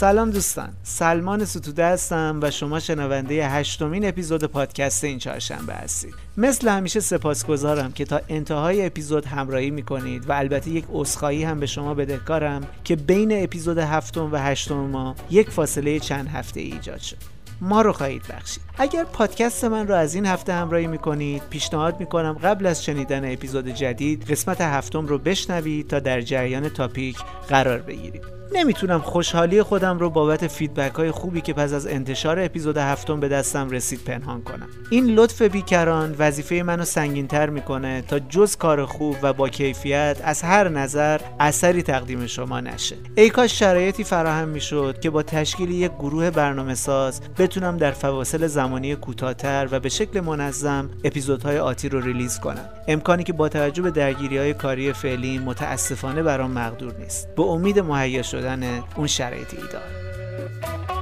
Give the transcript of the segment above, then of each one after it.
سلام دوستان. سلمان ستوده هستم و شما شنونده هشتمین اپیزود پادکست این چهارشنبه هستید. مثل همیشه سپاسگزارم که تا انتهای اپیزود همراهی می‌کنید و البته یک عذرخواهی هم به شما بدهکارم که بین اپیزود هفتم و هشتم ما یک فاصله چند هفته ایجاد شد. ما رو خواهید بخشید. اگر پادکست من رو از این هفته همراهی می‌کنید پیشنهاد می‌کنم قبل از شنیدن اپیزود جدید قسمت هفتم رو بشنوید تا در جریان تاپیک قرار بگیرید. نمی‌تونم خوشحالی خودم رو بابت feedback های خوبی که پس از انتشار اپیزود هفتم به دستم رسید پنهان کنم. این لطف بیکران وظیفه منو سنگینتر می‌کنه تا جز کار خوب و با کیفیت از هر نظر اثری تقدیم شما نشه. ای کاش شرایطی فراهم می‌شد که با تشکیل یک گروه برنامه ساز بتونم در فواصل زمانی کوتاهتر و به شکل منظم اپیزودهای آتی رو release کنم. امکانی که با توجه به درگیری های کاری فعلی متاسفانه برام مقدور نیست. به امید مهیا شدن اون شرایط ایدئال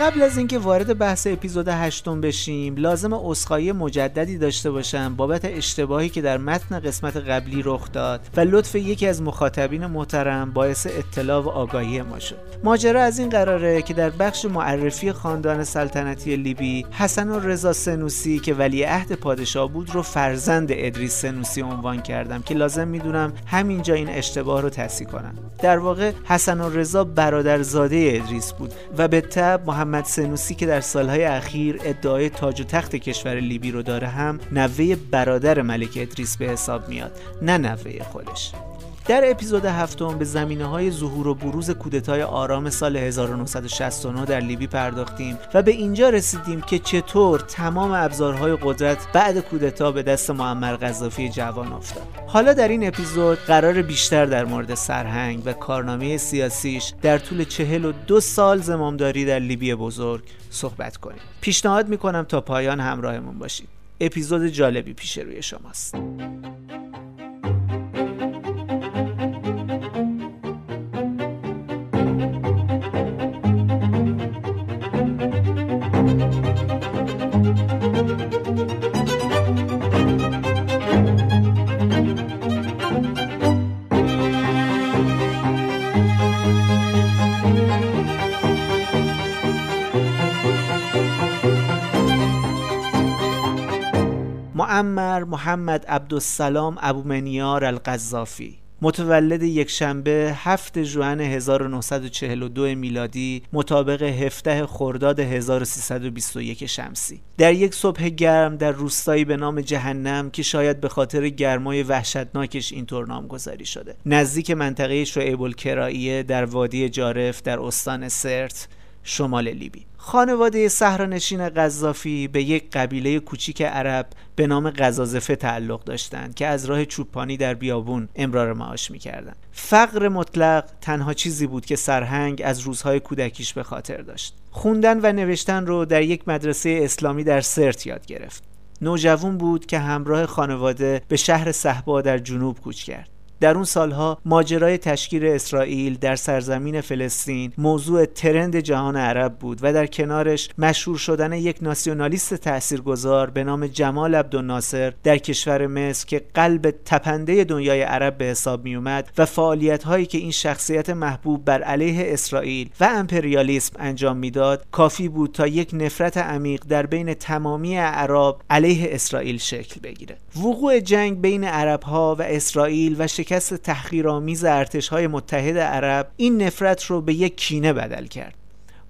قبل از اینکه وارد بحث اپیزود هشتم بشیم لازم اسخایی مجددی داشته باشم بابت اشتباهی که در متن قسمت قبلی رخ داد و لطف یکی از مخاطبین محترم باعث اطلاع و آگاهی ما شد. ماجرا از این قراره که در بخش معرفی خاندان سلطنتی لیبی حسن و رضا سنوسی که ولی عهد پادشاه بود رو فرزند ادریس سنوسی عنوان کردم که لازم می‌دونم همینجا این اشتباه رو تصحیح کنم. در واقع حسن و رضا برادرزاده ادریس بود و به تب محمد سنوسی که در سالهای اخیر ادعای تاج و تخت کشور لیبی رو داره هم نوه برادر ملک ادریس به حساب میاد نه نوه خودش. در اپیزود هفتم به زمینه های ظهور و بروز کودتای آرام سال 1969 در لیبی پرداختیم و به اینجا رسیدیم که چطور تمام ابزارهای قدرت بعد کودتا به دست معمر قذافی جوان افتاد. حالا در این اپیزود قرار بیشتر در مورد سرهنگ و کارنامه سیاسیش در طول چهل و دو سال زمامداری در لیبی بزرگ صحبت کنیم. پیشنهاد می‌کنم تا پایان همراهمون باشید. اپیزود جالبی پیش روی شماست. معمر محمد عبدالسلام ابو منیار القذافی. متولد یک شنبه 7 ژوئن 1942 میلادی مطابق 17 خرداد 1321 شمسی. در یک صبح گرم در روستایی به نام جهنم که شاید به خاطر گرمای وحشتناکش اینطور نامگذاری شده. نزدیک منطقه شعیب الکرائیه در وادی جارف در استان سرت شمال لیبی. خانواده صحرانشین قذافی به یک قبیله کوچیک عرب به نام قزازفه تعلق داشتند که از راه چوپانی در بیابون امرار معاش می‌کردند. فقر مطلق تنها چیزی بود که سرهنگ از روزهای کودکیش به خاطر داشت. خوندن و نوشتن رو در یک مدرسه اسلامی در سرت یاد گرفت. نوجوان بود که همراه خانواده به شهر صحبا در جنوب کوچ کرد. در اون سالها ماجرای تشکیل اسرائیل در سرزمین فلسطین موضوع ترند جهان عرب بود و در کنارش مشهور شدن یک ناسیونالیست تاثیرگذار به نام جمال عبدالناصر در کشور مصر که قلب تپنده دنیای عرب به حساب می اومد و فعالیت هایی که این شخصیت محبوب بر علیه اسرائیل و امپریالیسم انجام می‌داد کافی بود تا یک نفرت عمیق در بین تمامی عرب علیه اسرائیل شکل بگیره وقوع جنگ بین عرب ها و اسرائیل و شکست تحقیرآمیز ارتشهای متحد عرب این نفرت رو به یک کینه بدل کرد.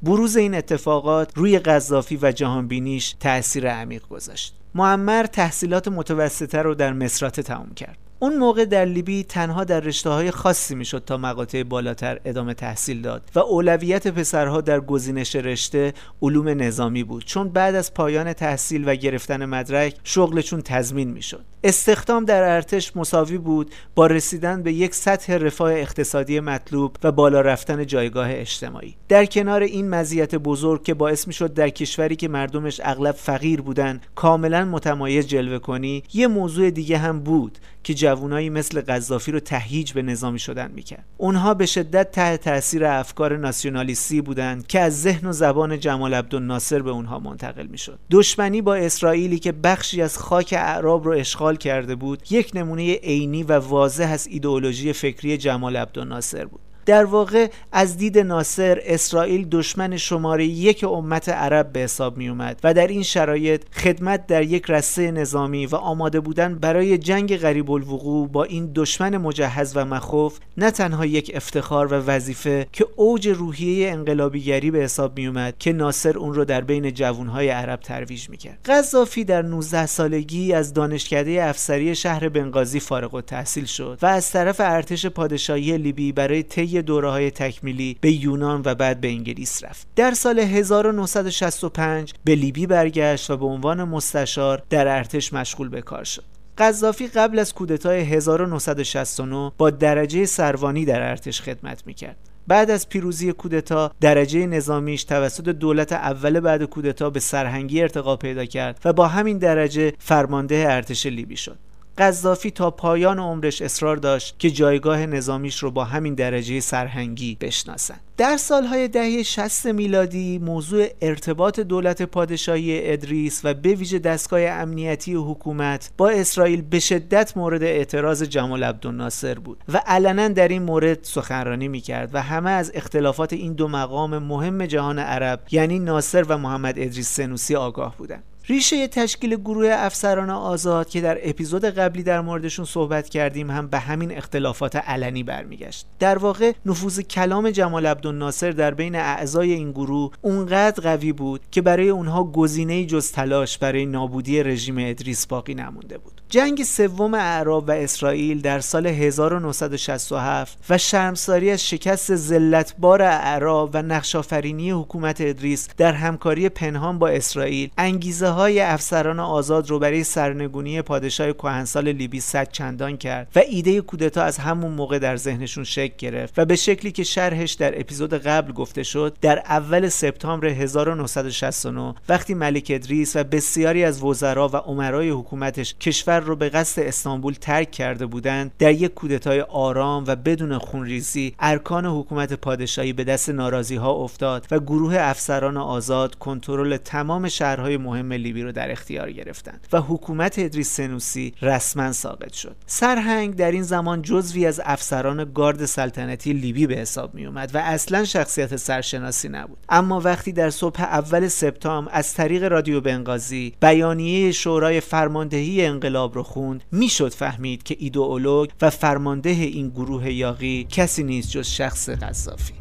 بروز این اتفاقات روی قذافی و جهانبینیش تأثیر عمیق گذاشت. معمر تحصیلات متوسطه رو در مصرات تمام کرد. اون موقع در لیبی تنها در رشته های خاصی می‌شد تا مقاطع بالاتر ادامه تحصیل داد و اولویت پسرها در گزینش رشته علوم نظامی بود چون بعد از پایان تحصیل و گرفتن مدرک شغلشون تضمین می‌شد. استخدام در ارتش مساوی بود با رسیدن به یک سطح رفاه اقتصادی مطلوب و بالا رفتن جایگاه اجتماعی. در کنار این مزیت بزرگ که باعث می‌شد در کشوری که مردمش اغلب فقیر بودن کاملا متمایز جلوه کنی یه موضوع دیگه هم بود که جوانایی مثل قذافی رو تهییج به نظامی شدن می‌کرد. اونها به شدت تحت تاثیر افکار ناسیونالیستی بودند که از ذهن و زبان جمال عبدالناصر به اونها منتقل می‌شد. دشمنی با اسرائیلی که بخشی از خاک اعراب رو اشغال کرده بود یک نمونه عینی و واضح از ایدئولوژی فکری جمال عبدالناصر بود. در واقع از دید ناصر اسرائیل دشمن شماره یک امت عرب به حساب می اومد و در این شرایط خدمت در یک رسته نظامی و آماده بودن برای جنگ غریب الوقوع با این دشمن مجهز و مخوف نه تنها یک افتخار و وظیفه که اوج روحیه انقلابیگری به حساب می اومد که ناصر اون رو در بین جوانهای عرب ترویج می‌کرد. قذافی در 19 سالگی از دانشکده افسری شهر بنغازی فارغ التحصیل شد و از طرف ارتش پادشاهی لیبی برای طی دوره تکمیلی به یونان و بعد به انگلیس رفت. در سال 1965 به لیبی برگشت و به عنوان مستشار در ارتش مشغول به کار شد. قذافی قبل از کودتای 1969 با درجه سروانی در ارتش خدمت می‌کرد. بعد از پیروزی کودتا درجه نظامیش توسط دولت اول بعد کودتا به سرهنگی ارتقا پیدا کرد و با همین درجه فرمانده ارتش لیبی شد. قذافی تا پایان عمرش اصرار داشت که جایگاه نظامیش رو با همین درجه سرهنگی بشناسند. در سالهای دهه 60 میلادی موضوع ارتباط دولت پادشاهی ادریس و به ویژه دستگاه امنیتی و حکومت با اسرائیل به شدت مورد اعتراض جمال عبدالناصر بود و علنا در این مورد سخنرانی می‌کرد و همه از اختلافات این دو مقام مهم جهان عرب یعنی ناصر و محمد ادریس سنوسی آگاه بودند. ریشه تشکیل گروه افسران آزاد که در اپیزود قبلی در موردشون صحبت کردیم هم به همین اختلافات علنی برمیگشت. در واقع نفوذ کلام جمال عبدالناصر در بین اعضای این گروه اونقدر قوی بود که برای اونها گزینه جز تلاش برای نابودی رژیم ادریس باقی نمونده بود. جنگ سوم اعراب و اسرائیل در سال 1967 و شرمساری از شکست زلتبار اعراب و نقشافرینی حکومت ادریس در همکاری پنهان با اسرائیل انگیزه های افسران آزاد رو برای سرنگونی پادشاه کهنسال لیبی صد چندان کرد و ایده کودتا از همون موقع در ذهنشون شکل گرفت و به شکلی که شرحش در اپیزود قبل گفته شد در اول سپتامبر 1969 وقتی ملک ادریس و بسیاری از وزرا و امرای حکومتش کشور رو به قصد استانبول ترک کرده بودند. در یک کودتای آرام و بدون خونریزی ارکان حکومت پادشاهی به دست ناراضی ها افتاد و گروه افسران آزاد کنترل تمام شهرهای مهم لیبی رو در اختیار گرفتند و حکومت ادریس سنوسی رسما ساقط شد. سرهنگ در این زمان جزوی از افسران گارد سلطنتی لیبی به حساب می اومد و اصلا شخصیت سرشناسی نبود. اما وقتی در صبح اول سپتامبر از طریق رادیو بنغازی بیانیه شورای فرماندهی انقلاب رو خوند می‌شد فهمید که ایدئولوگ و فرمانده این گروه یاقی کسی نیست جز شخص قذافی.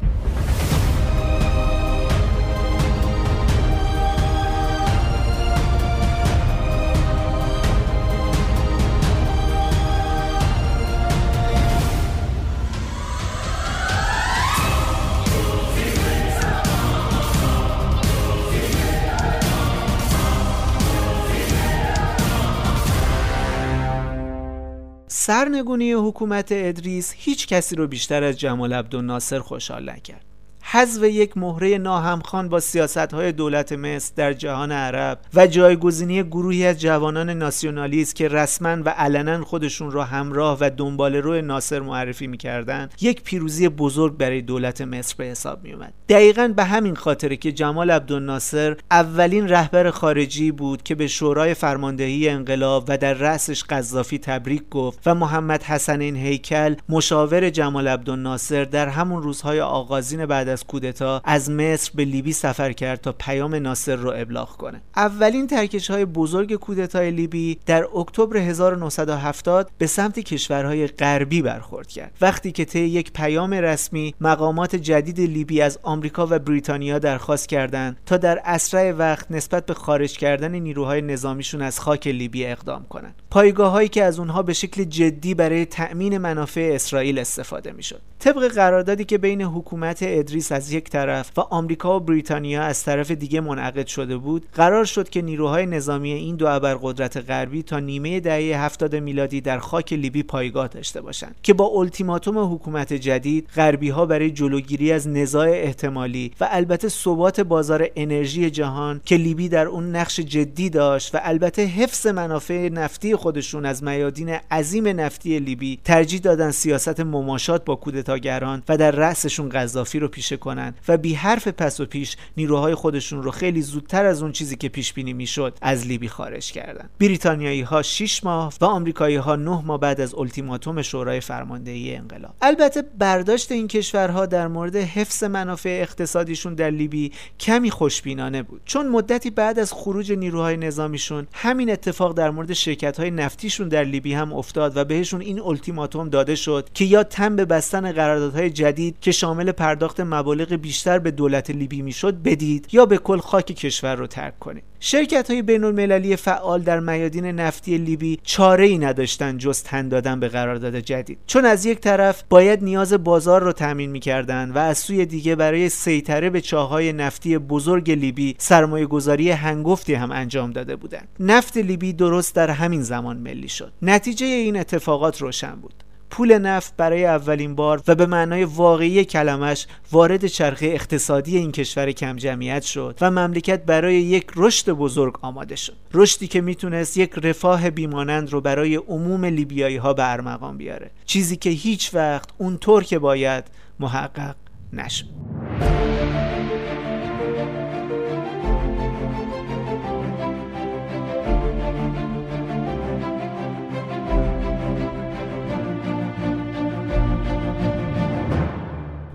سرنگونی حکومت ادریس هیچ کسی رو بیشتر از جمال عبدالناصر خوشحال نکرد. حذف یک مهره ناهمخوان با سیاست های دولت مصر در جهان عرب و جایگزینی گروهی از جوانان ناسیونالیست که رسما و علنا خودشون را همراه و دنبال روی ناصر معرفی می‌کردند یک پیروزی بزرگ برای دولت مصر به حساب می اومد دقیقا به همین خاطره که جمال عبدالناصر اولین رهبر خارجی بود که به شورای فرماندهی انقلاب و در رأسش قذافی تبریک گفت و محمد حسن این هیکل مشاور جمال عبدالناصر در همون روزهای آغازین بعد از کودتا از مصر به لیبی سفر کرد تا پیام ناصر رو ابلاغ کنه. اولین ترکش های بزرگ کودتای لیبی در اکتبر 1970 به سمت کشورهای غربی برخورد کرد. وقتی که طی یک پیام رسمی مقامات جدید لیبی از آمریکا و بریتانیا درخواست کردند تا در اسرع وقت نسبت به خارج کردن نیروهای نظامیشون از خاک لیبی اقدام کنند. پایگاه هایی که از اونها به شکل جدی برای تأمین منافع اسرائیل استفاده می‌شد. طبق قراردادی که بین حکومت ادریس انگلیس از یک طرف و آمریکا و بریتانیا از طرف دیگه منعقد شده بود قرار شد که نیروهای نظامی این دو ابرقدرت غربی تا نیمه دهه 70 میلادی در خاک لیبی پایگاه داشته باشند که با التیماتوم حکومت جدید غربی ها برای جلوگیری از نزاع احتمالی و البته ثبات بازار انرژی جهان که لیبی در اون نقش جدی داشت و البته حفظ منافع نفتی خودشون از میادین عظیم نفتی لیبی ترجیح دادن سیاست مماشات با کودتاگران و در رأسشون قذافی رو پیشه کنن و بی حرف پس و پیش نیروهای خودشون رو خیلی زودتر از اون چیزی که پیش بینی می‌شد از لیبی خارج کردند. بریتانیایی ها 6 ماه و آمریکایی ها 9 ماه بعد از التیماتوم شورای فرماندهی انقلاب البته برداشت این کشورها در مورد حفظ منافع اقتصادیشون در لیبی کمی خوشبینانه بود چون مدتی بعد از خروج نیروهای نظامیشون همین اتفاق در مورد شرکت های نفتیشون در لیبی هم افتاد و بهشون این التیماتوم داده شد که یا تم به بستن قراردادهای جدید که شامل پرداخت بیشتر به دولت لیبی می‌شد بدید یا به کل خاک کشور رو ترک کنید. شرکت های بین المللی فعال در میادین نفتی لیبی چاره ای نداشتن جز تن دادن به قرارداد جدید. چون از یک طرف باید نیاز بازار رو تامین می‌کردند و از سوی دیگه برای سیطره به چاهای نفتی بزرگ لیبی سرمایه گذاری هنگفتی هم انجام داده بودند. نفت لیبی درست در همین زمان ملی شد. نتیجه این اتفاقات روشن بود. پول نفت برای اولین بار و به معنای واقعی کلمش وارد چرخه اقتصادی این کشور کم جمعیت شد و مملکت برای یک رشد بزرگ آماده شد. رشدی که می‌تونست یک رفاه بیمانند رو برای عموم لیبیایی ها به ارمغان بیاره. چیزی که هیچ وقت اونطور که باید محقق نشد.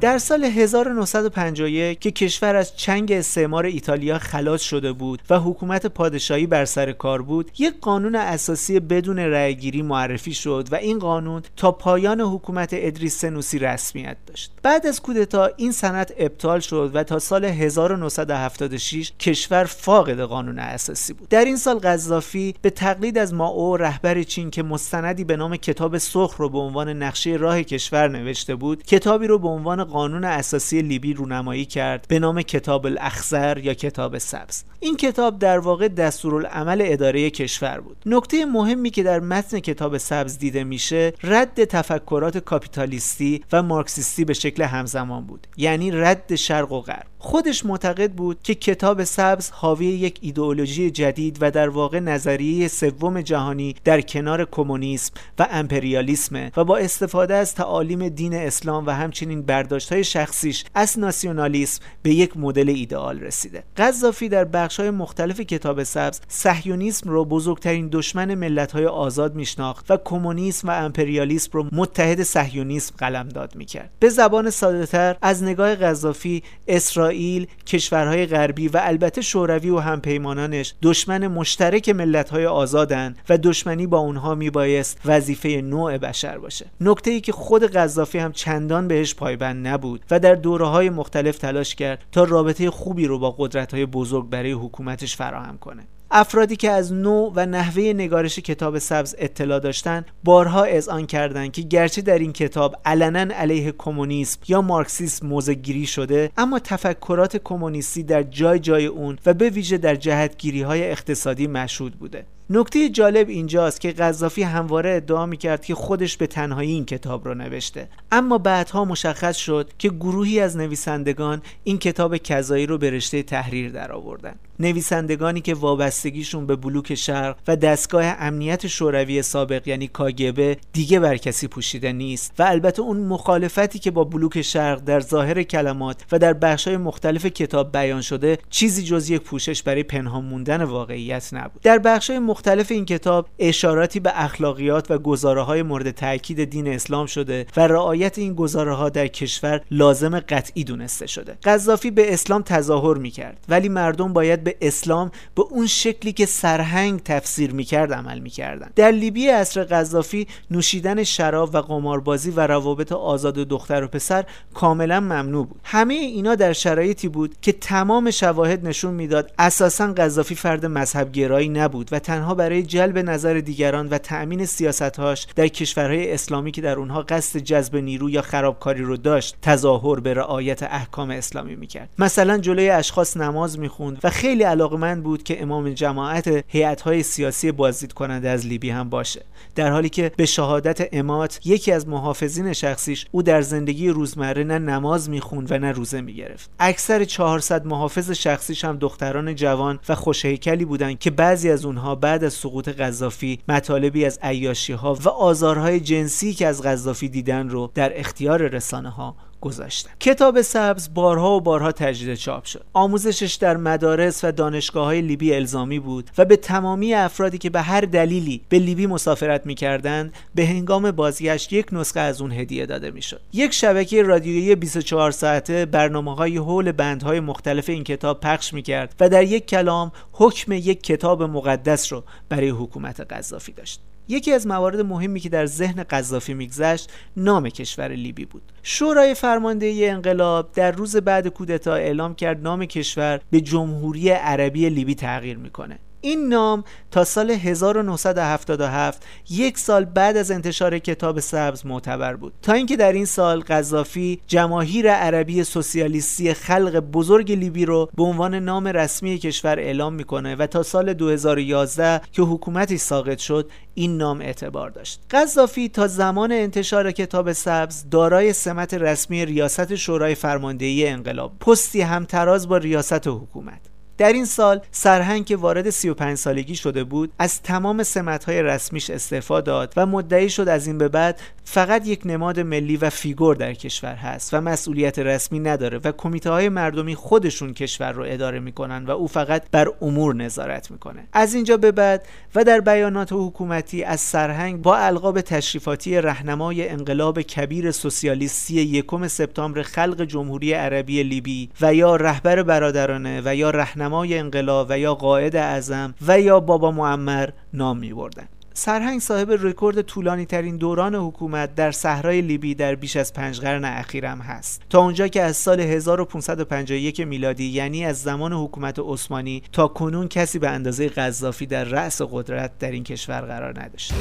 در سال 1951 که کشور از چنگ استعمار ایتالیا خلاص شده بود و حکومت پادشاهی بر سر کار بود یک قانون اساسی بدون رأیگیری معرفی شد و این قانون تا پایان حکومت ادریس سنوسی رسمیت داشت. بعد از کودتا این سند ابطال شد و تا سال 1976 کشور فاقد قانون اساسی بود. در این سال قذافی به تقلید از ماو رهبر چین که مستندی به نام کتاب سرخ رو به عنوان نقشه راه کشور نوشته بود کتابی رو به عنوان قانون اساسی لیبی رونمایی کرد به نام کتاب الاخضر یا کتاب سبز. این کتاب در واقع دستورالعمل اداره کشور بود. نکته مهمی که در متن کتاب سبز دیده میشه رد تفکرات کاپیتالیستی و مارکسیستی به شکل همزمان بود. یعنی رد شرق و غرب. خودش معتقد بود که کتاب سبز حاوی یک ایدئولوژی جدید و در واقع نظریه سوم جهانی در کنار کمونیسم و امپریالیسم و با استفاده از تعالیم دین اسلام و همچنین برداشت های شخصیش از ناسیونالیسم به یک مدل ایدئال رسیده. قذافی در بخش های مختلف کتاب سبز صهیونیسم رو بزرگترین دشمن ملت های آزاد میشناخت و کمونیسم و امپریالیسم رو متحد صهیونیسم قلمداد می‌کرد. به زبان ساده تر از نگاه قذافی اسرائیل اسرائیل کشورهای غربی و البته شوروی و همپیمانانش دشمن مشترک ملتهای آزادن و دشمنی با اونها میبایست وظیفه نوع بشر باشه. نکته ای که خود قذافی هم چندان بهش پایبند نبود و در دوره های مختلف تلاش کرد تا رابطه خوبی رو با قدرت های بزرگ برای حکومتش فراهم کنه. افرادی که از نوع و نحوه نگارش کتاب سبز اطلاع داشتند بارها اذعان کردند که گرچه در این کتاب علنا علیه کمونیسم یا مارکسیسم موزگیری شده اما تفکرات کمونیستی در جای جای اون و به ویژه در جهتگیری های اقتصادی مشهود بوده. نکته جالب اینجاست که قذافی همواره ادعا می‌کرد که خودش به تنهایی این کتاب رو نوشته. اما بعدها مشخص شد که گروهی از نویسندگان این کتاب کذایی رو به رشته تحریر درآوردن. نویسندگانی که وابستگیشون به بلوک شرق و دستگاه امنیت شوروی سابق یعنی کاگبه دیگه بر کسی پوشیده نیست و البته اون مخالفتی که با بلوک شرق در ظاهر کلمات و در بخشهای مختلف کتاب بیان شده چیزی جز یک پوشش برای پنهان موندن واقعیت نبود. در بخشهای مختلف این کتاب اشاراتی به اخلاقیات و گزاره های مورد تاکید دین اسلام شده و رعایت این گزاره ها در کشور لازم قطعی دونسته شده. قذافی به اسلام تظاهر می‌کرد ولی مردم باید به اسلام به اون شکلی که سرهنگ تفسیر می‌کرد عمل می‌کردن در لیبی عصر قذافی نوشیدن شراب و قماربازی و روابط آزاد دختر و پسر کاملا ممنوع بود. همه اینا در شرایطی بود که تمام شواهد نشون می‌داد اساسا قذافی فرد مذهب گرایی نبود و تنها تنها برای جلب نظر دیگران و تأمین سیاستهاش در کشورهای اسلامی که در اونها قصد جذب نیرو یا خرابکاری رو داشت تظاهر به رعایت احکام اسلامی می‌کرد. مثلا جلوی اشخاص نماز می‌خوند و خیلی علاقمند بود که امام جماعت هیئت‌های سیاسی بازدید کننده از لیبی هم باشه. در حالی که به شهادت امات یکی از محافظین شخصیش او در زندگی روزمره نه نماز می‌خوند و نه روزه می‌گرفت. اکثر 400 محافظ شخصیش هم دختران جوان و خوشهیکلی بودند که بعضی از اونها بعد از سقوط قذافی مطالبی از عیاشی ها و آزارهای جنسی که از قذافی دیدن رو در اختیار رسانه ها گذاشتن. کتاب سبز بارها و بارها تجدید چاپ شد. آموزشش در مدارس و دانشگاه های لیبی الزامی بود و به تمامی افرادی که به هر دلیلی به لیبی مسافرت می‌کردند به هنگام بازگشت یک نسخه از اون هدیه داده می‌شد. یک شبکه رادیویی 24 ساعته برنامه های حول بندهای مختلف این کتاب پخش می‌کرد و در یک کلام حکم یک کتاب مقدس رو برای حکومت قذافی داشت. یکی از موارد مهمی که در ذهن قذافی میگذشت نام کشور لیبی بود. شورای فرماندهی انقلاب در روز بعد کودتا اعلام کرد نام کشور به جمهوری عربی لیبی تغییر می‌کنه. این نام تا سال 1977 یک سال بعد از انتشار کتاب سبز معتبر بود. تا اینکه در این سال قذافی جماهیر عربی سوسیالیستی خلق بزرگ لیبی رو به عنوان نام رسمی کشور اعلام می‌کنه و تا سال 2011 که حکومتی ساقط شد این نام اعتبار داشت. قذافی تا زمان انتشار کتاب سبز دارای سمت رسمی ریاست شورای فرماندهی انقلاب پستی همتراز با ریاست حکومت. در این سال سرهنگ که وارد 35 سالگی شده بود از تمام سمت‌های رسمیش استعفا داد و مدعی شد از این به بعد فقط یک نماد ملی و فیگور در کشور هست و مسئولیت رسمی نداره و کمیته های مردمی خودشون کشور رو اداره می‌کنن و او فقط بر امور نظارت می‌کنه. از اینجا به بعد و در بیانات حکومتی از سرهنگ با القاب تشریفاتی رهنمای انقلاب کبیر سوسیالیستی یکم سپتامبر خلق جمهوری عربی لیبی و یا رهبر برادرانه و یا رهنمای انقلاب و یا قائد اعظم و یا بابا معمر نام می بردن. سرهنگ صاحب رکورد طولانی ترین دوران حکومت در صحرای لیبی در بیش از پنج قرن اخیرم هست تا اونجا که از سال 1551 میلادی یعنی از زمان حکومت عثمانی تا کنون کسی به اندازه قذافی در رأس قدرت در این کشور قرار نداشته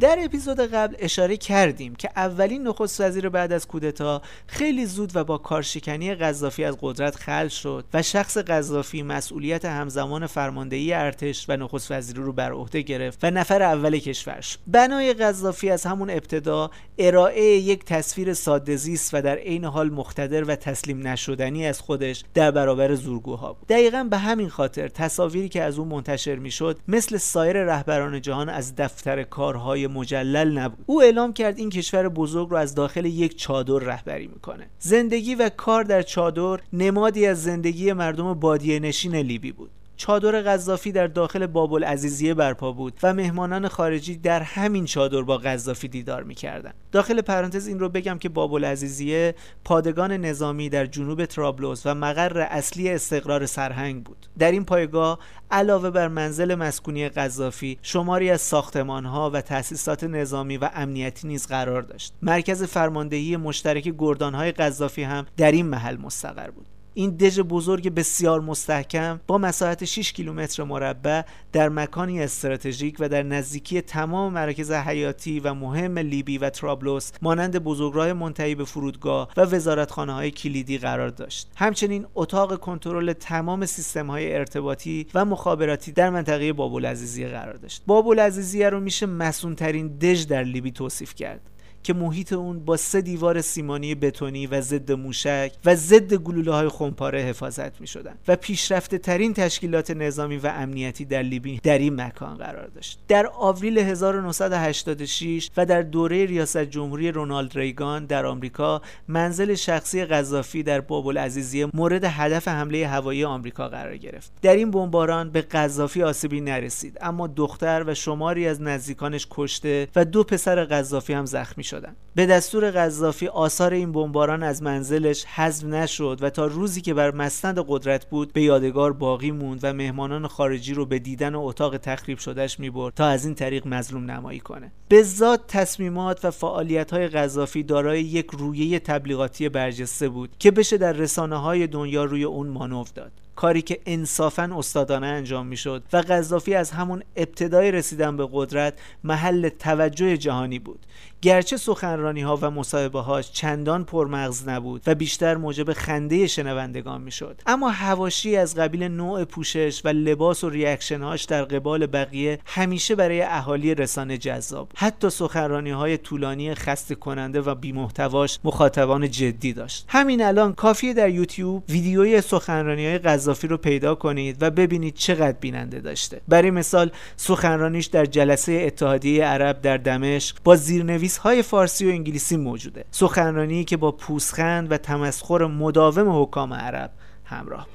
در اپیزود قبل اشاره کردیم که اولین نخست وزیر بعد از کودتا خیلی زود و با کارشکنی قذافی از قدرت خلع شد و شخص قذافی مسئولیت همزمان فرماندهی ارتش و نخست وزیری رو بر عهده گرفت و نفر اول کشور شد بنای قذافی از همون ابتدا ارائه یک تصویر ساده زیست و در عین حال مقتدر و تسلیم نشدنی از خودش در برابر زورگوها بود. دقیقا به همین خاطر تصاویری که از اون منتشر می‌شد مثل سایر رهبران جهان از دفتر کارهای مجلل نبود. او اعلام کرد این کشور بزرگ رو از داخل یک چادر رهبری می‌کنه. زندگی و کار در چادر نمادی از زندگی مردم بادیه نشین لیبی بود. چادر قذافی در داخل باب العزیزیه برپا بود و مهمانان خارجی در همین چادر با قذافی دیدار می‌کردند. داخل پرانتز این رو بگم که باب العزیزیه پادگان نظامی در جنوب ترابلوس و مقر اصلی استقرار سرهنگ بود. در این پایگاه علاوه بر منزل مسکونی قذافی شماری از ساختمانها و تأسیسات نظامی و امنیتی نیز قرار داشت. مرکز فرماندهی مشترک گردانهای قذافی هم در این محل مستقر بود. این دژ بزرگ بسیار مستحکم با مساحت 6 کیلومتر مربع در مکانی استراتژیک و در نزدیکی تمام مراکز حیاتی و مهم لیبی و ترابلوس مانند بزرگراه منتهی به فرودگاه و وزارتخانه های کلیدی قرار داشت. همچنین اتاق کنترل تمام سیستم های ارتباطی و مخابراتی در منطقه بابالعزیزیه قرار داشت. بابالعزیزیه رو میشه مسون ترین دژ در لیبی توصیف کرد. که محیط اون با سه دیوار سیمانی بتونی و ضد موشک و ضد گلوله های خمپاره حفاظت می شدن و پیشرفته ترین تشکیلات نظامی و امنیتی در لیبی در این مکان قرار داشت. در آوریل 1986 و در دوره ریاست جمهوری رونالد ریگان در آمریکا منزل شخصی قذافی در باب العزیزیه مورد هدف حمله هوایی آمریکا قرار گرفت. در این بمباران به قذافی آسیبی نرسید اما دختر و شماری از نزدیکانش کشته و دو پسر قذافی هم زخمی شدن. به دستور قذافی آثار این بمباران از منزلش حذف نشد و تا روزی که بر مسند قدرت بود به یادگار باقی موند و مهمانان خارجی رو به دیدن اتاق تخریب شدهش می‌برد تا از این طریق مظلوم نمایی کنه. به ذات تصمیمات و فعالیت های قذافی دارای یک رویه تبلیغاتی برجسته بود که بشه در رسانه های دنیا روی اون مانور داد. کاری که انصافا استادانه انجام می‌شد و قذافی از همون ابتدای رسیدن به قدرت محل توجه جهانی بود. گرچه سخنرانی ها و مصاحبه هاش چندان پرمغز نبود و بیشتر موجب خنده شنوندگان می‌شد. اما حواشی از قبیل نوع پوشش و لباس و reaction هاش در قبال بقیه همیشه برای اهالی رسانه جذاب. حتی سخنرانی های طولانی خسته کننده و بیمحتواش مخاطبان جدی داشت. همین الان کافیه در یوتیوب ویدیوی سخنرانی های قذافی رو پیدا کنید و ببینید چقدر بیننده داشته. برای مثال سخنرانیش در جلسه اتحادیه عرب در دمشق با زیرنویس های فارسی و انگلیسی موجوده. سخنرانی که با پوسخند و تمسخر مداوم حکام عرب همراه.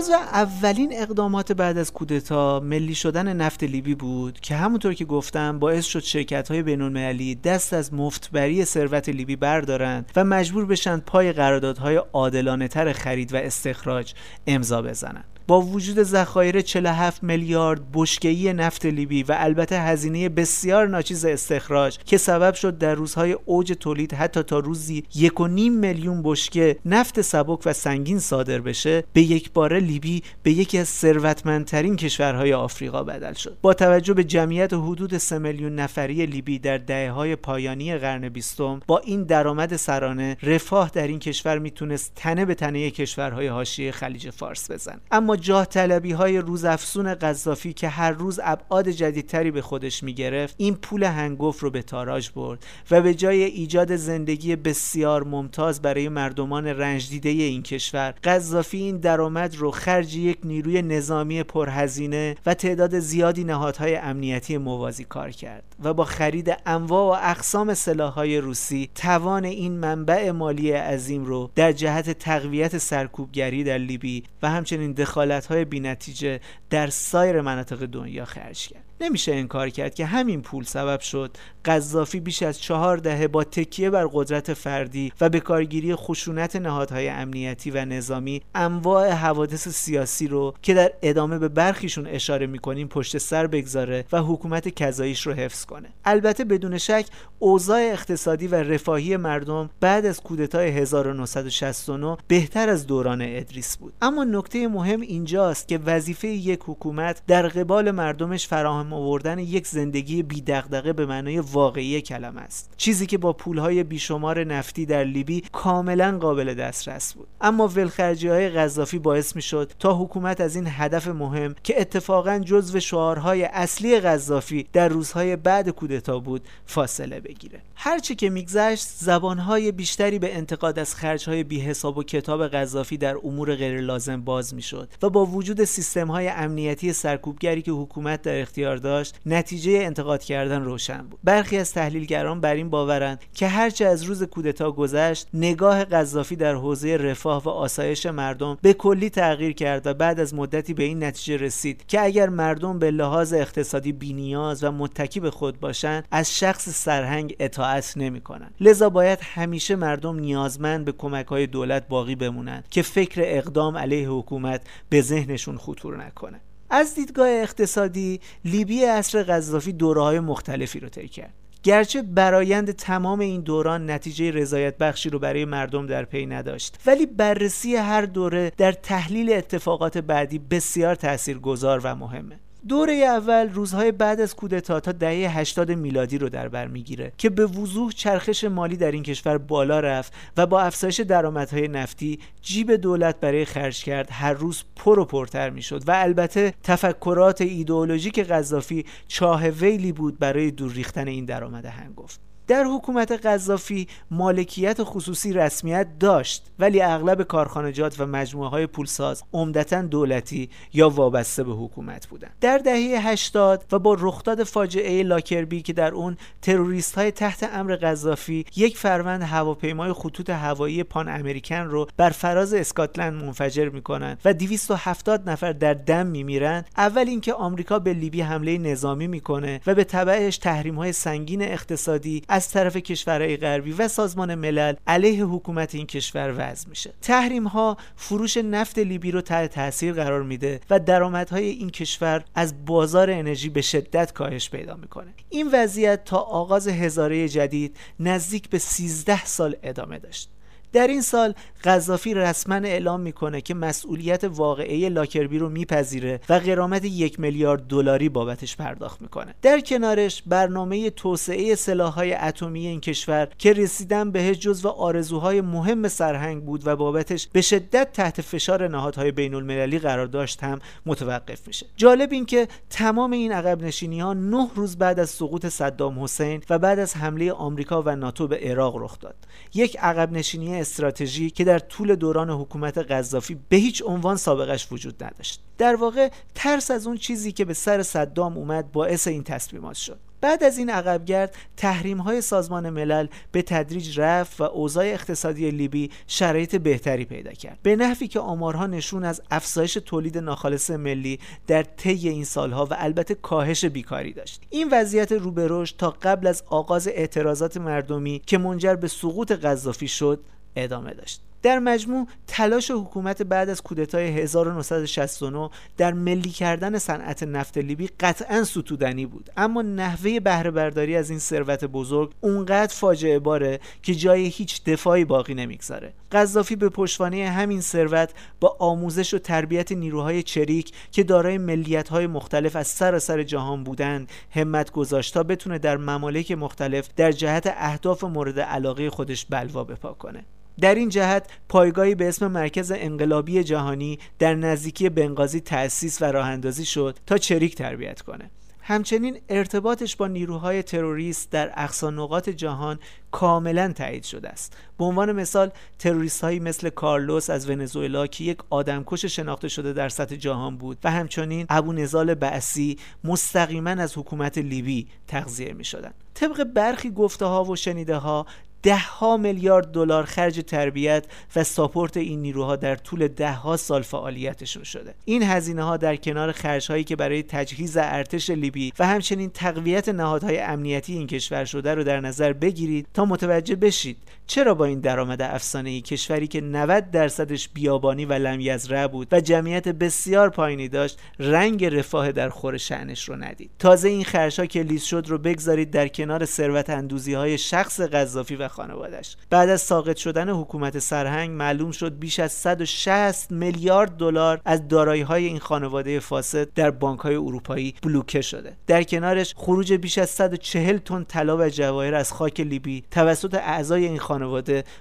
جزو اولین اقدامات بعد از کودتا ملی شدن نفت لیبی بود که همونطور که گفتم باعث شد شرکت های بینالمللی دست از مفتبری ثروت لیبی بردارند و مجبور بشن پای قراردادهای عادلانه تر خرید و استخراج امضا بزنند. با وجود ذخایر 47 میلیارد بشکه‌ای نفت لیبی و البته هزینه بسیار ناچیز استخراج که سبب شد در روزهای اوج تولید حتی تا روزی 1.5 میلیون بشکه نفت سبک و سنگین صادر بشه به یک باره لیبی به یکی از ثروتمندترین کشورهای آفریقا بدل شد. با توجه به جمعیت حدود 3 میلیون نفری لیبی در دهه‌های پایانی قرن بیستم با این درآمد سرانه رفاه در این کشور می‌تونست تنه به تنه کشورهای حاشیه خلیج فارس بزنه. اما جاه طلبی های روزافزون قذافی که هر روز ابعاد جدیدتری به خودش می‌گرفت این پول هنگوف رو به تاراج برد و به جای ایجاد زندگی بسیار ممتاز برای مردمان رنج دیده این کشور قذافی این درآمد رو خرج یک نیروی نظامی پرهزینه و تعداد زیادی نهادهای امنیتی موازی کار کرد و با خرید انواع و اقسام سلاحهای روسی توان این منبع مالی عظیم رو در جهت تقویت سرکوبگری در لیبی و همچنین دخالت های بینتیجه در سایر مناطق دنیا خرج کرد. نمیشه انکار کرد که همین پول سبب شد. قذافی بیش از چهار دهه با تکیه بر قدرت فردی و به کارگیری خشونت نهادهای امنیتی و نظامی انواع حوادث سیاسی رو که در ادامه به برخیشون اشاره می‌کنیم پشت سر بگذاره و حکومت کذاییش رو حفظ کنه. البته بدون شک اوضاع اقتصادی و رفاهی مردم بعد از کودتای 1969 بهتر از دوران ادریس بود. اما نکته مهم اینجاست که وظیفه یک حکومت در قبال مردمش فراهم آوردن یک زندگی بی دغدغه به معنای واقعی کلمه است. چیزی که با پولهای بیشمار نفتی در لیبی کاملا قابل دسترس بود. اما ولخرجی های غذافی باعث می شد تا حکومت از این هدف مهم که اتفاقا جزو شعارهای اصلی غذافی در روزهای بعد کودتا بود فاصله بگیره. هرچه که میگذشت زبانهای بیشتری به انتقاد از خرجهای بیحساب و کتاب غذافی در امور غیر لازم باز می‌شد و با وجود سیستمهای امنیتی سرکوبگری که حکومت در اختیار داشت نتیجه انتقاد کردن روشن بود. برخی از تحلیلگران بر این باورند که هرچه از روز کودتا گذشت نگاه قذافی در حوزه رفاه و آسایش مردم به کلی تغییر کرد و بعد از مدتی به این نتیجه رسید که اگر مردم به لحاظ اقتصادی بینیاز و متکی به خود باشند از شخص سرهنگ اطاعت نمی‌کنند. لذا باید همیشه مردم نیازمند به کمک های دولت باقی بمونند که فکر اقدام علیه حکومت به ذهنشون خطور نکنه. از دیدگاه اقتصادی لیبی اصر قذافی دوره های مختلفی رو طی کرد. گرچه برایند تمام این دوران نتیجه رضایت بخشی رو برای مردم در پی نداشت ولی بررسی هر دوره در تحلیل اتفاقات بعدی بسیار تاثیرگذار و مهمه. دوره اول روزهای بعد از کودتا تا دهه 80 میلادی رو در بر می‌گیره که به وضوح چرخش مالی در این کشور بالا رفت و با افزایش درآمدهای نفتی جیب دولت برای خرج کرد. هر روز پر و پرتر می‌شد و البته تفکرات ایدئولوژیک قذافی چاه ویلی بود برای دور ریختن این درآمد هنگفت در حکومت قذافی مالکیت خصوصی رسمیت داشت ولی اغلب کارخانجات و مجموعه های پولساز عمدتا دولتی یا وابسته به حکومت بودند. در دهه 80 و با رخداد فاجعه لاکربی که در اون تروریست های تحت امر قذافی یک فروند هواپیمای خطوط هوایی پان امریکن رو بر فراز اسکاتلند منفجر می‌کنن و 270 نفر در دم میمیرن اول اینکه آمریکا به لیبی حمله نظامی می‌کنه و به تبعش تحریم های سنگین اقتصادی از طرف کشورهای غربی و سازمان ملل علیه حکومت این کشور وضع میشه. تحریم ها فروش نفت لیبی رو تحت تاثیر قرار میده و درآمدهای این کشور از بازار انرژی به شدت کاهش پیدا می‌کنه. این وضعیت تا آغاز هزاره جدید نزدیک به 13 سال ادامه داشت. در این سال قذافی رسما اعلام می‌کنه که مسئولیت واقعی لاکربی رو میپذیره و قرامت یک میلیارد دلاری بابتش پرداخت می‌کنه. در کنارش برنامه توسعه سلاحهای اتمی این کشور که رسیدن به جزو آرزوهای مهم سرهنگ بود و بابتش به شدت تحت فشار نهادهای بین المللی قرار داشت هم متوقف میشه. جالب این که تمام این عقب نشینی ها نه روز بعد از سقوط صدام حسین و بعد از حمله آمریکا و ناتو به عراق رخ داد. یک عقب نشینی استراتژی که در طول دوران حکومت قذافی به هیچ عنوان سابقش وجود نداشت. در واقع ترس از اون چیزی که به سر صدام اومد باعث این تصمیمات شد. بعد از این عقبگرد تحریم های سازمان ملل به تدریج رفت و اوضاع اقتصادی لیبی شرایط بهتری پیدا کرد. به نحوی که آمارها نشون از افزایش تولید ناخالص ملی در طی این سالها و البته کاهش بیکاری داشت. این وضعیت رو به رشد تا قبل از آغاز اعتراضات مردمی که منجر به سقوط قذافی شد ادامه داشت. در مجموع تلاش حکومت بعد از کودتای 1969 در ملی کردن صنعت نفت لیبی قطعا ستودنی بود. اما نحوه بهره برداری از این ثروت بزرگ اونقدر فاجعه باره که جای هیچ دفاعی باقی نمی‌گذاره. قذافی به پشتوانه همین ثروت با آموزش و تربیت نیروهای چریک که دارای ملیت‌های مختلف از سراسر جهان بودند همت گذاشت تا بتونه در ممالک مختلف در جهت اهداف مورد علاقه خودش بلوا بپا کنه. در این جهت پایگاهی به اسم مرکز انقلابی جهانی در نزدیکی بنغازی تأسیس و راه اندازی شد تا چریک تربیت کنه همچنین ارتباطش با نیروهای تروریست در اقصا نقاط جهان کاملا تایید شده است به عنوان مثال تروریست هایی مثل کارلوس از ونزوئلا که یک آدمکش شناخته شده در سطح جهان بود و همچنین ابو نزال بعثی مستقیما از حکومت لیبی تغذیه می شدن. طبق برخی گفته ها و شنیده ها ده ها میلیارد دلار خرج تربیت و ساپورت این نیروها در طول ده ها سال فعالیتشون شده. این هزینه ها در کنار خرج هایی که برای تجهیز ارتش لیبی و همچنین تقویت نهادهای امنیتی این کشور شده رو در نظر بگیرید تا متوجه بشید چرا با این درآمد افسانه ای کشوری که 90 درصدش بیابانی و لمیزرع بود و جمعیت بسیار پایینی داشت رنگ رفاه در خور شعنش رو ندید؟ تازه این خرج ها که لیست شد رو بگذارید در کنار ثروت اندوزی های شخص قذافی و خانوادش بعد از ساقط شدن حکومت سرهنگ معلوم شد بیش از 160 میلیارد دلار از دارایی های این خانواده فاسد در بانک های اروپایی بلوکه شده. در کنارش خروج بیش از 140 تن طلا و جواهر از خاک لیبی توسط اعضای این خانواده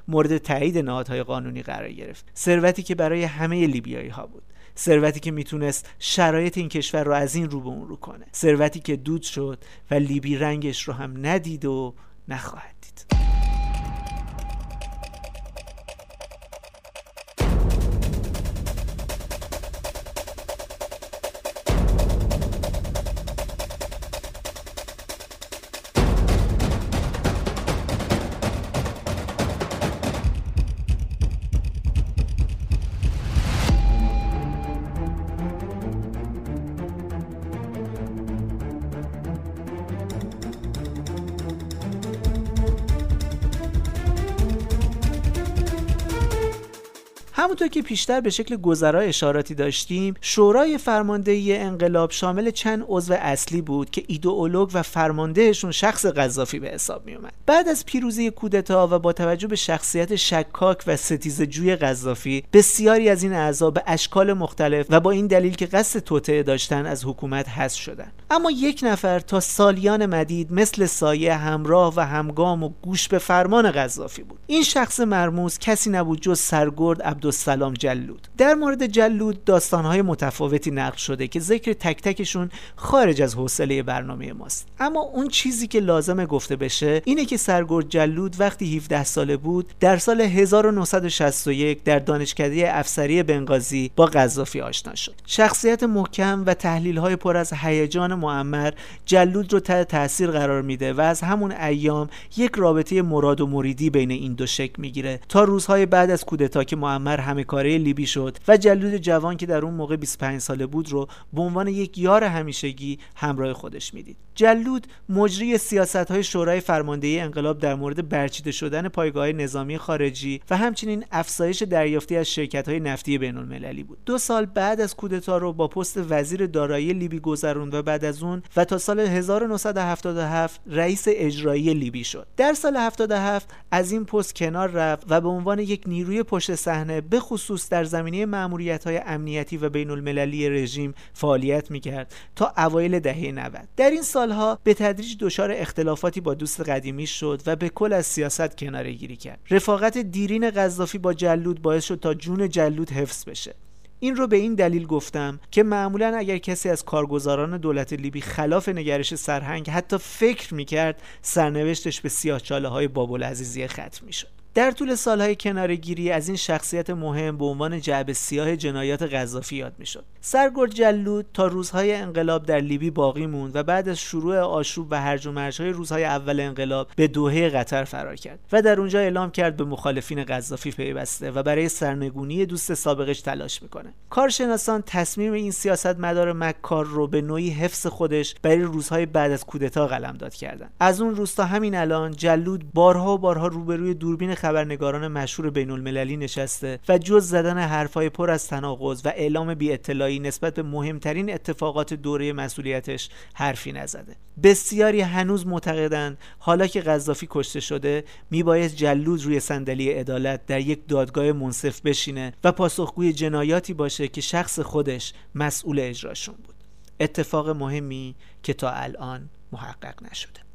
مورد تایید نهادهای قانونی قرار گرفت. ثروتی که برای همه لیبیایی ها بود. ثروتی که می‌تونست شرایط این کشور رو از این رو به اون رو کنه. ثروتی که دود شد و لیبی رنگش رو هم ندید و نخواهد همونطور که پیشتر به شکل گذرا اشاراتی داشتیم شورای فرماندهی انقلاب شامل چند عضو اصلی بود که ایدئولوگ و فرماندهشون شخص قذافی به حساب می اومد بعد از پیروزی کودتا و با توجه به شخصیت شکاک و ستیزجوی قذافی بسیاری از این اعضا به اشکال مختلف و با این دلیل که قصد توطعه داشتن از حکومت حذف شدن اما یک نفر تا سالیان مدید مثل سایه همراه و همگام و گوش به فرمان قذافی بود. این شخص مرموز کسی نبود جز سرگرد عبد عبدالسلام جلود. در مورد جلود داستانهای متفاوتی نقل شده که ذکر تک تکشون خارج از حوصله برنامه ماست. اما اون چیزی که لازمه گفته بشه اینه که سرگرد جلود وقتی 17 ساله بود در سال 1961 در دانشکده افسری بنغازی با قذافی آشنا شد. شخصیت محکم و تحلیل های پر از هیجان معمر جلود رو تحت تاثیر قرار میده و از همون ایام یک رابطه مراد و مریدی بین این دو شکل می‌گیره تا روزهای بعد از کودتا که معمر همه کاره لیبی شد و جلود جوان که در اون موقع 25 ساله بود رو به عنوان یک یار همیشگی همراه خودش می‌دید. جلود مجری سیاست های شورای فرماندهی انقلاب در مورد برچیده شدن پایگاه نظامی خارجی و همچنین افزایش دریافتی از شرکت های نفتی بین المللی بود. دو سال بعد از کودتا رو با پست وزیر دارایی لیبی گذروند و بعد از اون و تا سال 1977 رئیس اجرایی لیبی شد. در سال 77 از این پست کنار رفت و به عنوان یک نیروی پشت صحنه به خصوص در زمینه مأموریت های امنیتی و بین المللی رژیم فعالیت می‌کرد تا اوایل دهه 90 در این سالها به تدریج دچار اختلافاتی با دوست قدیمی شد و به کل از سیاست کناره گیری کرد. رفاقت دیرین قذافی با جلود باعث شد تا جون جلود حفظ بشه. این رو به این دلیل گفتم که معمولا اگر کسی از کارگزاران دولت لیبی خلاف نگرش سرهنگ حتی فکر می‌کرد سرنوشتش به سیاهچاله های باب العزیزی ختم می‌شد. در طول سالهای کنارگیری از این شخصیت مهم به عنوان جعب سیاه جنایات قذافی یاد می‌شد. سرگرد جلود تا روزهای انقلاب در لیبی باقی موند و بعد از شروع آشوب و هرج و مرجهای روزهای اول انقلاب به دوحه قطر فرار کرد و در اونجا اعلام کرد به مخالفین قذافی پیوسته و برای سرنگونی دوست سابقش تلاش می‌کنه. کارشناسان تصمیم این سیاست مدار مکار رو به نوعی حفظ خودش برای روزهای بعد از کودتا قلمداد کردن از اون روز تا همین الان جلود بارها و بارها روبروی دوربین خبرنگاران مشهور بین المللی نشسته و جز زدن حرفای پر از تناقض و اعلام بی اطلاعی نسبت به مهمترین اتفاقات دوره مسئولیتش حرفی نزده. بسیاری هنوز معتقدند حالا که قذافی کشته شده میبایست جلود روی صندلی عدالت در یک دادگاه منصف بشینه و پاسخگوی جنایاتی باشه که شخص خودش مسئول اجراشون بود. اتفاق مهمی که تا الان محقق نشده.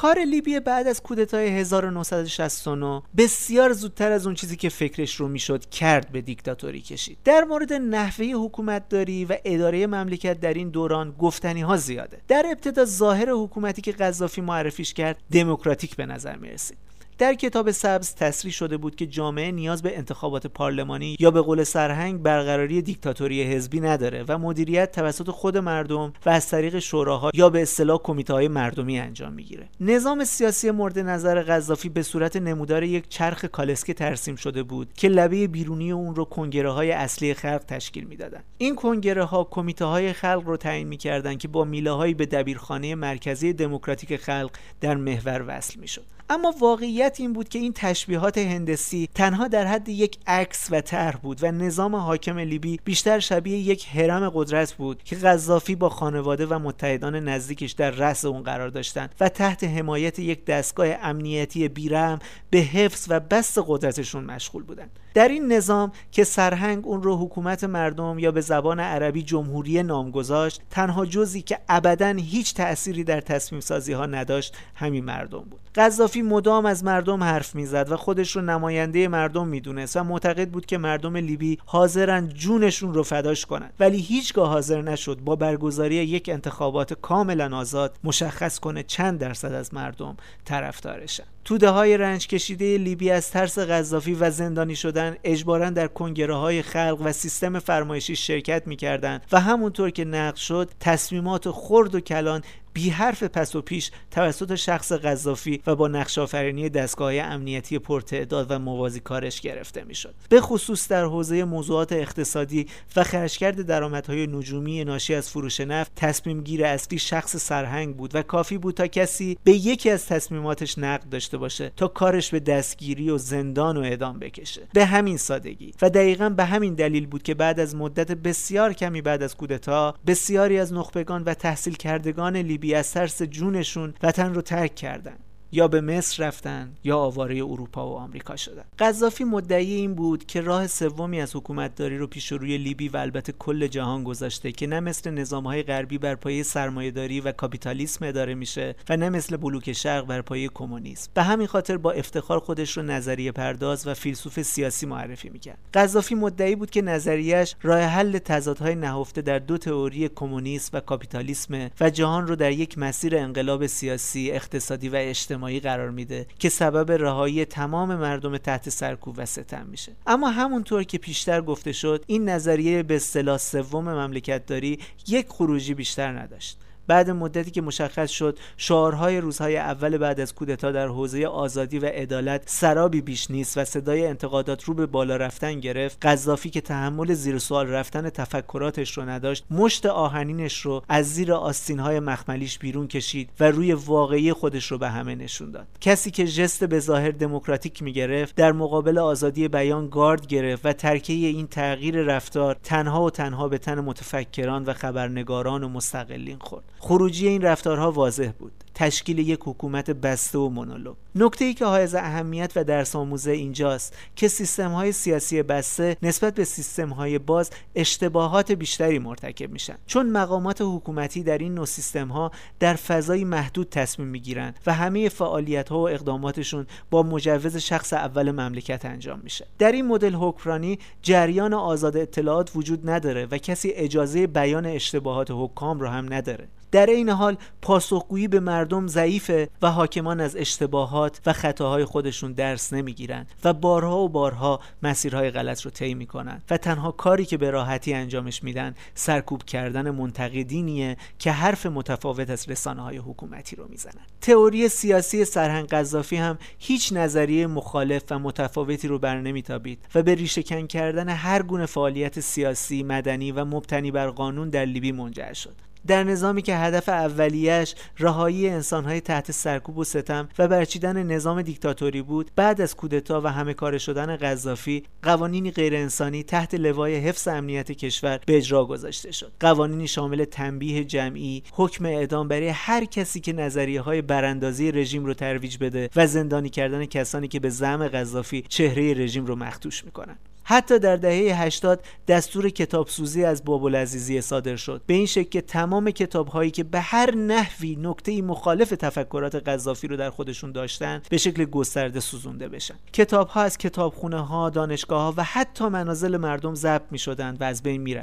کار لیبی بعد از کودتای 1969 بسیار زودتر از اون چیزی که فکرش رو می‌شد کرد به دیکتاتوری کشید. در مورد نحوه حکومتداری و اداره مملکت در این دوران گفتنی ها زیاده. در ابتدا ظاهر حکومتی که قذافی معرفیش کرد دموکراتیک به نظر می رسید در کتاب سبز تصریح شده بود که جامعه نیاز به انتخابات پارلمانی یا به قول سرهنگ برقراری دیکتاتوری حزبی نداره و مدیریت توسط خود مردم و از طریق شوراها یا به اصطلاح کمیته های مردمی انجام می‌گیره. نظام سیاسی مورد نظر قذافی به صورت نمودار یک چرخ کالسکه ترسیم شده بود که لبه بیرونی اون رو کنگره های اصلی خلق تشکیل می‌دادند این کنگره ها کمیته های خلق رو تعیین می‌کردند که با میله به دبیرخانه مرکزی دموکراتیک خلق در محور وصل می‌شد. اما واقعیت این بود که این تشبیهات هندسی تنها در حد یک عکس و طرح بود و نظام حاکم لیبی بیشتر شبیه یک حرم قدرت بود که قذافی با خانواده و متحدان نزدیکش در رأس اون قرار داشتند و تحت حمایت یک دستگاه امنیتی بیرم به حفظ و بست قدرتشون مشغول بودند. در این نظام که سرهنگ اون رو حکومت مردم یا به زبان عربی جمهوری نام گذاشت تنها جزی که ابدا هیچ تأثیری در تصمیم سازی ها نداشت همین مردم بود. قذافی مدام از مردم حرف می‌زد و خودش رو نماینده مردم می‌دونست و معتقد بود که مردم لیبی حاضرن جونشون رو فداش کنند ولی هیچگاه حاضر نشد با برگزاری یک انتخابات کاملا آزاد مشخص کنه چند درصد از مردم طرفدارشن. توده های رنج کشیده لیبی از ترس قذافی و زندانی شدن اجبارا در کنگره های خلق و سیستم فرمایشی شرکت می‌کردند و همونطور که نقد شد تصمیمات خرد و کلان بی حرف پس و پیش توسط شخص قذافی و با نقش آفرینی دستگاه امنیتی پرتعداد و موازی کارش گرفته می‌شد. به خصوص در حوزه موضوعات اقتصادی و خرجکرد درآمدهای نجومی ناشی از فروش نفت تصمیم گیر اصلی شخص سرهنگ بود و کافی بود تا کسی به یکی از تصمیماتش نقد داشته باشه تا کارش به دستگیری و زندان و اعدام بکشه. به همین سادگی. و دقیقا به همین دلیل بود که بعد از مدت بسیار کمی بعد از کودتا بسیاری از نخبگان و تحصیل کردگان از ترس جونشون وطن رو ترک کردن. یا به مصر رفتن یا آواره اروپا و آمریکا شدن. قذافی مدعی این بود که راه سومی از حکومتداری رو پیش روی لیبی و البته کل جهان گذاشته که نه مثل نظامهای غربی بر پایه سرمایهداری و کاپیتالیسم اداره میشه و نه مثل بلوک شرق بر پایه کمونیسم. به همین خاطر با افتخار خودش رو نظریه پرداز و فیلسوف سیاسی معرفی می‌کرد. قذافی مدعی بود که نظریش راه حل تضادهای نهفته در دو تئوری کمونیسم و کاپیتالیسم و جهان رو در یک مسیر انقلاب سیاسی، اقتصادی و اجتماعی قرار میده که سبب رهایی تمام مردم تحت سرکوب و ستم میشه. اما همونطور که پیشتر گفته شد این نظریه به اصطلاح سوم مملکت داری یک خروجی بیشتر نداشت. بعد مدتی که مشخص شد شعارهای روزهای اول بعد از کودتا در حوزه آزادی و عدالت سرابی بیش نیست و صدای انتقادات رو به بالا رفتن گرفت. قذافی که تحمل زیر سوال رفتن تفکراتش رو نداشت مشت آهنینش رو از زیر آستینهای مخملیش بیرون کشید و روی واقعی خودش رو به همه نشون داد. کسی که جست به ظاهر دموکراتیک می‌گرفت در مقابل آزادی بیان گارد گرفت و ترکیه این تغییر رفتار تنها و تنها به تن متفکران و خبرنگاران و مستقلین خورد. خروجی این رفتارها واضح بود. تشکیل یک حکومت بسته و مونولوگ. نکته ای که حائز اهمیت و درس آموزه اینجاست که سیستم های سیاسی بسته نسبت به سیستم های باز اشتباهات بیشتری مرتکب میشن. چون مقامات حکومتی در این نوع سیستم ها در فضای محدود تصمیم می‌گیرند و همه فعالیت ها و اقداماتشون با مجوز شخص اول مملکت انجام میشه. در این مدل حکمرانی جریان آزاد اطلاعات وجود نداره و کسی اجازه بیان اشتباهات حکام را هم نداره. در این حال پاسخگویی به مردم ضعیفه و حاکمان از اشتباهات و خطاهای خودشون درس نمی‌گیرند و بارها و بارها مسیرهای غلط رو طی می‌کنن و تنها کاری که به راحتی انجامش میدن سرکوب کردن منتقدینیه که حرف متفاوت از رسانه های حکومتی رو می‌زنن. تئوری سیاسی سرهنگ قذافی هم هیچ نظریه مخالف و متفاوتی رو بر نمیتابید و به ریشهکن کردن هر گونه فعالیت سیاسی مدنی و مبتنی بر قانون در لیبی منجر شد. در نظامی که هدف اولیش رهایی انسانهای تحت سرکوب و ستم و برچیدن نظام دیکتاتوری بود بعد از کودتا و همه کار شدن قذافی قوانینی غیر انسانی تحت لوای حفظ امنیت کشور به اجرا گذاشته شد. قوانینی شامل تنبیه جمعی حکم اعدام برای هر کسی که نظریه های براندازی رژیم رو ترویج بده و زندانی کردن کسانی که به زعم قذافی چهره رژیم رو مختوش می‌کنن. حتی در دهه 80 دستور کتابسوزی از باب العزیزی صادر شد. به این شکل که تمام کتاب هایی که به هر نحوی نکته مخالف تفکرات قذافی رو در خودشون داشتن به شکل گسترده سوزونده بشن. کتاب ها از کتابخونه ها دانشگاه ها و حتی منازل مردم ضبط می شدند و از بین می.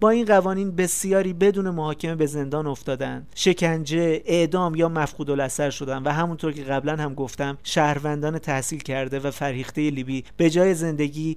با این قوانین بسیاری بدون محاکمه به زندان افتادند. شکنجه اعدام یا مفقود الاثر شدند و همونطور که قبلا هم گفتم شهروندان تحصیل کرده و فرهیخته لیبی به جای زندگی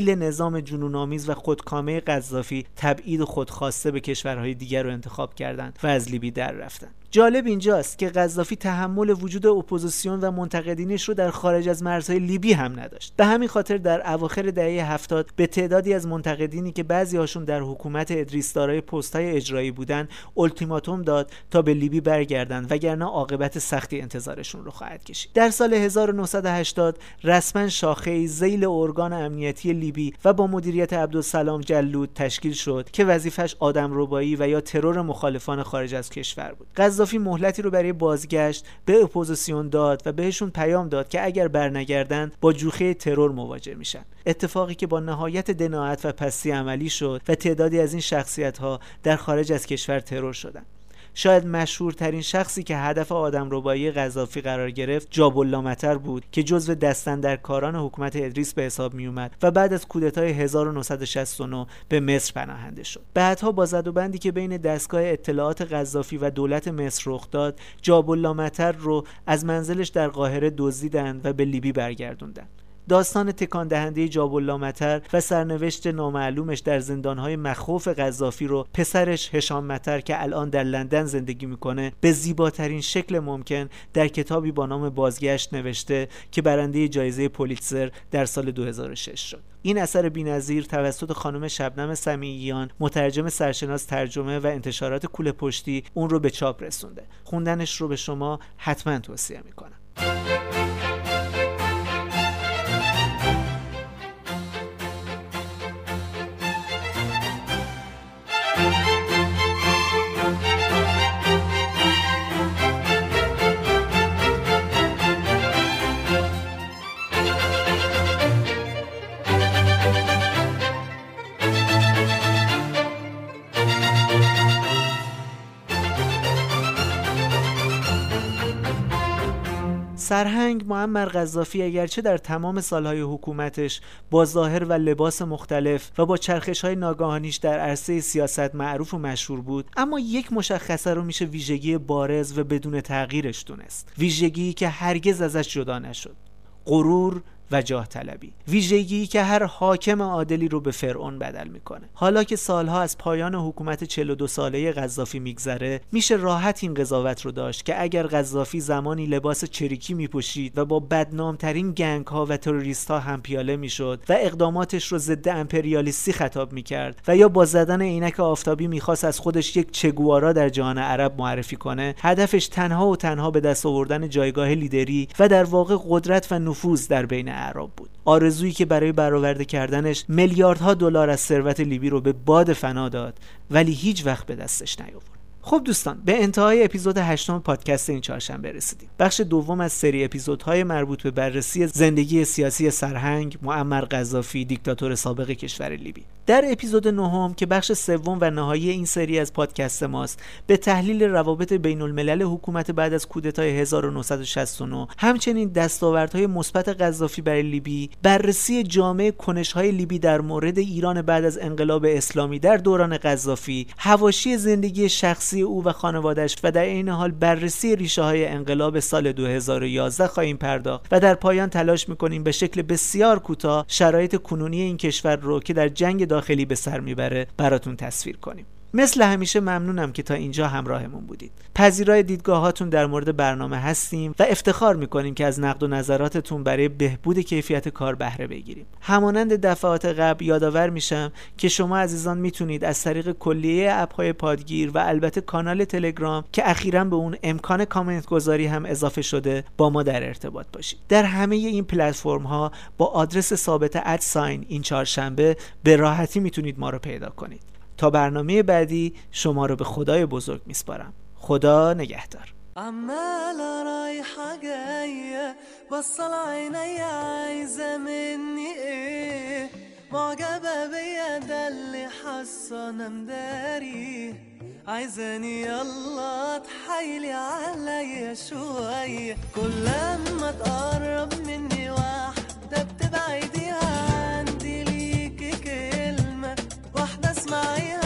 ذیل نظام جنونآمیز و خودکامه قذافی تبعید خودخواسته به کشورهای دیگر رو انتخاب کردند و از لیبی در رفتند. جالب اینجاست که قذافی تحمل وجود اپوزیسیون و منتقدینش رو در خارج از مرزهای لیبی هم نداشت. به همین خاطر در اواخر دهه هفتاد به تعدادی از منتقدینی که بعضی هاشون در حکومت ادریس دارای پستهای اجرایی بودن اولتیماتوم داد تا به لیبی برگردند وگرنه عاقبت سختی انتظارشون رو خواهد کشید. در سال 1980 رسما شاخه ذیل ارگان امنیتی لیبی و با مدیریت عبدالسلام جلود تشکیل شد که وظیفش آدمربایی و یا ترور مخالفان خارج از کشور بود. قذافی مهلتی رو برای بازگشت به اپوزیسیون داد و بهشون پیام داد که اگر برنگردند با جوخه ترور مواجه میشن. اتفاقی که با نهایت دنائت و پستی عملی شد و تعدادی از این شخصیت ها در خارج از کشور ترور شدند شاید مشهورترین شخصی که هدف آدم ربایی قذافی قرار گرفت جاب‌الله مطر بود که جزو کاران حکومت ادریس به حساب می اومد و بعد از کودتای 1969 به مصر پناهنده شد. بعدها با زد و بندی که بین دستگاه اطلاعات قذافی و دولت مصر رخ داد جابولا متر رو از منزلش در قاهره دزدیدند و به لیبی برگردوندند. داستان تکان دهنده جاب متر و سرنوشت نامعلومش در زندانهای مخوف قذافی رو پسرش هشام متر که الان در لندن زندگی می‌کنه به زیباترین شکل ممکن در کتابی با نام بازگشت نوشته که برنده جایزه پولیتزر در سال 2006 شد. این اثر بینظیر توسط خانم شبنم سمیعیان مترجم سرشناس ترجمه و انتشارات کوله پشتی اون رو به چاپ رسونده. خوندنش رو به شما حتما توصیه می‌کنم. سرهنگ معمر قذافی اگرچه در تمام سالهای حکومتش با ظاهر و لباس مختلف و با چرخش های ناگاهانیش در عرصه سیاست معروف و مشهور بود اما یک مشخصه رو میشه ویژگی بارز و بدون تغییرش دونست. ویژگی که هرگز ازش جدا نشد. غرور و جاه طلبی. ویژگی که هر حاکم عادلی رو به فرعون بدل می‌کنه. حالا که سالها از پایان حکومت 42 ساله قذافی میگذره میشه راحت این قضاوت رو داشت که اگر قذافی زمانی لباس چریکی میپوشید و با بدنامترین گنگ ها و تروریست ها هم پیاله می‌شد و اقداماتش رو ضد امپریالیستی خطاب می‌کرد و یا با زدن عینک آفتابی می‌خواست از خودش یک چگوارا در جهان عرب معرفی کنه هدفش تنها و تنها به دست آوردن جایگاه لیدری و در واقع قدرت و نفوذ در بین اعراب بود. آرزویی که برای برآورده کردنش میلیاردها دلار از ثروت لیبی رو به باد فنا داد ولی هیچ وقت به دستش نیاورد. خب دوستان به انتهای اپیزود هشتم پادکست این چهارشنبه رسیدیم. بخش دوم از سری اپیزودهای مربوط به بررسی زندگی سیاسی سرهنگ معمر قذافی دیکتاتور سابق کشور لیبی. در اپیزود نهم که بخش سوم و نهایی این سری از پادکست ماست به تحلیل روابط بین الملل حکومت بعد از کودتای 1969 همچنین دستاوردهای مثبت قذافی برای لیبی بررسی جامعه کنشهای لیبی در مورد ایران بعد از انقلاب اسلامی در دوران قذافی حواشی زندگی شخصی او و خانوادش و در این حال بررسی ریشه های انقلاب سال 2011 خواهیم پرداخت و در پایان تلاش می‌کنیم به شکل بسیار کوتاه شرایط کنونی این کشور رو که در جنگ داخلی به سر می‌بره براتون تصویر کنیم. مثل همیشه ممنونم که تا اینجا همراهمون بودید. پذیرای دیدگاهاتون در مورد برنامه هستیم و افتخار می‌کنیم که از نقد و نظراتتون برای بهبود کیفیت کار بهره بگیریم. همانند دفعات قبل یادآور میشم که شما عزیزان می‌تونید از طریق کلیه اپهای پادگیر و البته کانال تلگرام که اخیرا به اون امکان کامنت گذاری هم اضافه شده با ما در ارتباط باشید. در همه این پلتفرم ها با آدرس ثابت ادساین این چهارشنبه به راحتی می‌تونید ما رو پیدا کنید. تا برنامه بعدی شما رو به خدای بزرگ میسپارم. خدا نگهدار. عمالة رايحة جاية بصل عيني عايزة مني ايه معجبة بيا ده اللي حاسة انا مداري عايزاني يلا تحايلي عليا شوية كل ما تقرب مني واحدة بتبعديها واحدة